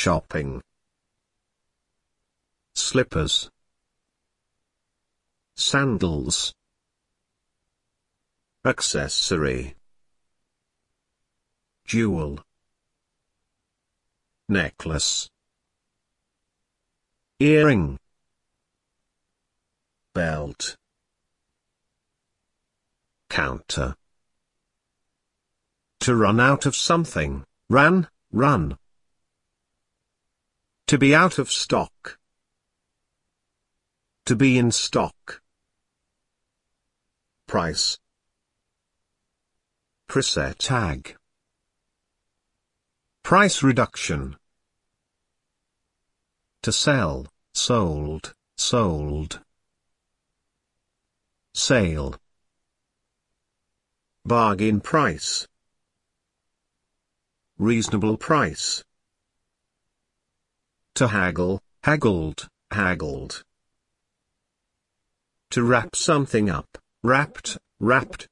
shopping. Slippers. Sandals. Accessory. Jewel. Necklace. Earring. Belt. Counter. To run out of something, ran, run. To be out of stock. To be in stock. Price. Preset tag. Price reduction. To sell, sold, sold. Sale. Bargain price. Reasonable price. To haggle, haggled, haggled. To wrap something up, wrapped, wrapped.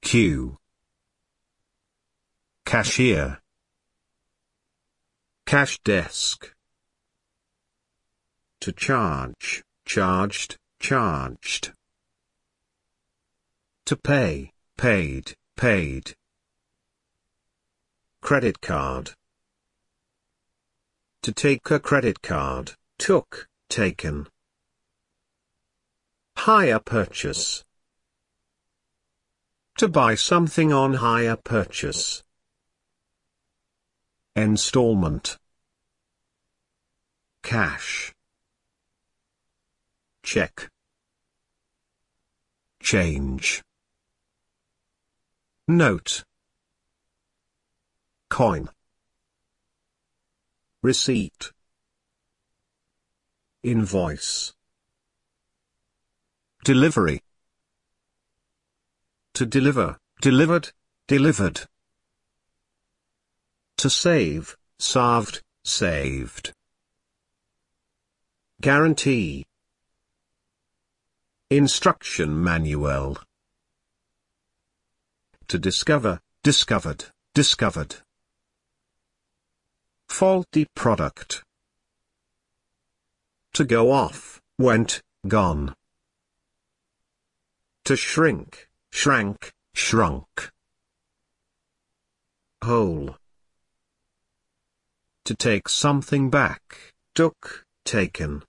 Queue. Cashier. Cash desk. To charge, charged, charged. To pay, paid, paid. Credit card. To take a credit card, took, taken. Hire purchase. To buy something on hire purchase. Installment. Cash. Check. Change. Note. Coin. Receipt. Invoice. Delivery. To deliver, delivered, delivered. To save, saved, saved. Guarantee. Instruction manual. To discover, discovered, discovered. Faulty product. To go off, went, gone. To shrink, shrank, shrunk. Whole. To take something back, took, taken.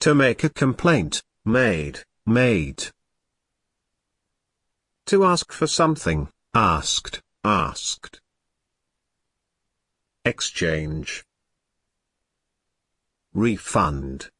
To make a complaint, made, made. To ask for something, asked, asked. Exchange. Refund.